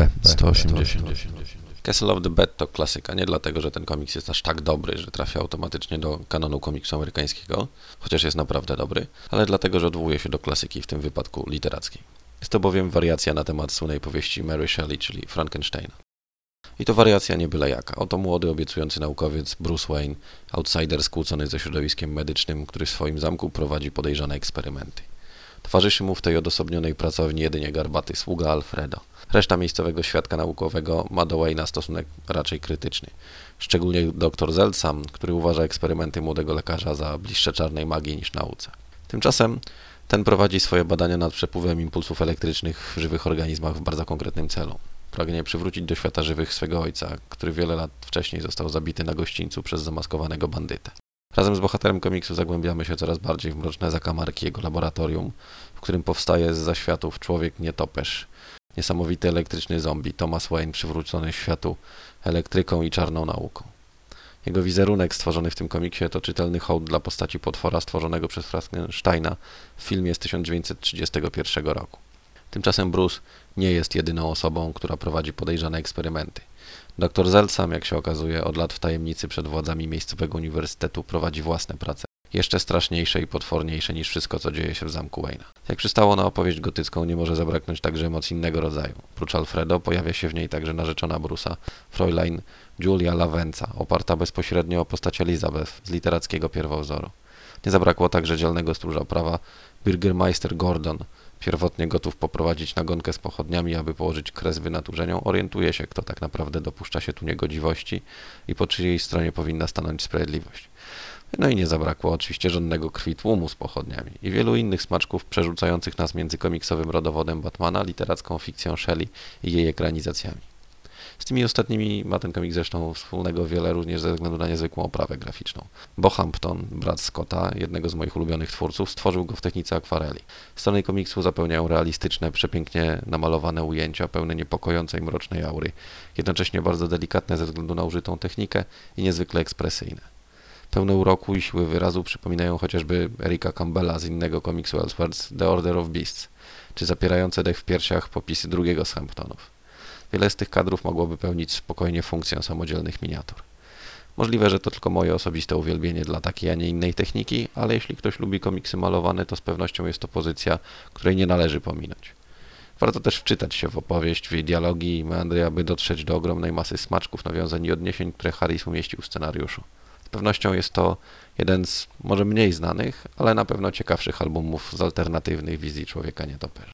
B 180. Castle of the Bed to klasyka, nie dlatego, że ten komiks jest aż tak dobry, że trafia automatycznie do kanonu komiksu amerykańskiego, chociaż jest naprawdę dobry, ale dlatego, że odwołuje się do klasyki, w tym wypadku literackiej. Jest to bowiem wariacja na temat słynnej powieści Mary Shelley, czyli Frankensteina. I to wariacja nie byle jaka. Oto młody, obiecujący naukowiec Bruce Wayne, outsider skłócony ze środowiskiem medycznym, który w swoim zamku prowadzi podejrzane eksperymenty. Towarzyszy mu w tej odosobnionej pracowni jedynie garbaty sługa Alfredo. Reszta miejscowego świadka naukowego ma do Wayne'a stosunek raczej krytyczny. Szczególnie dr Zelcam, który uważa eksperymenty młodego lekarza za bliższe czarnej magii niż nauce. Tymczasem ten prowadzi swoje badania nad przepływem impulsów elektrycznych w żywych organizmach w bardzo konkretnym celu. Pragnie przywrócić do świata żywych swego ojca, który wiele lat wcześniej został zabity na gościńcu przez zamaskowanego bandytę. Razem z bohaterem komiksu zagłębiamy się coraz bardziej w mroczne zakamarki jego laboratorium, w którym powstaje z zaświatów człowiek nietoperz, niesamowity elektryczny zombie Thomas Wayne przywrócony światu elektryką i czarną nauką. Jego wizerunek stworzony w tym komiksie to czytelny hołd dla postaci potwora stworzonego przez Frankensteina w filmie z 1931 roku. Tymczasem Bruce nie jest jedyną osobą, która prowadzi podejrzane eksperymenty. Dr Zelcam, jak się okazuje, od lat w tajemnicy przed władzami miejscowego uniwersytetu prowadzi własne prace. Jeszcze straszniejsze i potworniejsze niż wszystko, co dzieje się w zamku Wayne'a. Jak przystało na opowieść gotycką, nie może zabraknąć także emocji innego rodzaju. Prócz Alfredo pojawia się w niej także narzeczona Brusa, Fräulein Julia Lavenza, oparta bezpośrednio o postać Elizabeth z literackiego pierwowzoru. Nie zabrakło także dzielnego stróża prawa Bürgermeister Gordon, pierwotnie gotów poprowadzić nagonkę z pochodniami, aby położyć kres wynaturzeniom, orientuje się, kto tak naprawdę dopuszcza się tu niegodziwości i po czyjej stronie powinna stanąć sprawiedliwość. No i nie zabrakło oczywiście żadnego krwi tłumu z pochodniami i wielu innych smaczków przerzucających nas między komiksowym rodowodem Batmana, literacką fikcją Shelley i jej ekranizacjami. Z tymi ostatnimi ma ten komik zresztą wspólnego wiele również ze względu na niezwykłą oprawę graficzną. Bo Hampton, brat Scotta, jednego z moich ulubionych twórców, stworzył go w technice akwareli. Strony komiksu zapełniają realistyczne, przepięknie namalowane ujęcia, pełne niepokojącej mrocznej aury, jednocześnie bardzo delikatne ze względu na użytą technikę i niezwykle ekspresyjne. Pełne uroku i siły wyrazu przypominają chociażby Erika Campbella z innego komiksu Elseworlds The Order of Beasts, czy zapierające dech w piersiach popisy drugiego z Hamptonów. Wiele z tych kadrów mogłoby pełnić spokojnie funkcję samodzielnych miniatur. Możliwe, że to tylko moje osobiste uwielbienie dla takiej, a nie innej techniki, ale jeśli ktoś lubi komiksy malowane, to z pewnością jest to pozycja, której nie należy pominąć. Warto też wczytać się w opowieść, w jej dialogi i meandry, aby dotrzeć do ogromnej masy smaczków, nawiązań i odniesień, które Harris umieścił w scenariuszu. Z pewnością jest to jeden z może mniej znanych, ale na pewno ciekawszych albumów z alternatywnych wizji człowieka nietoperza.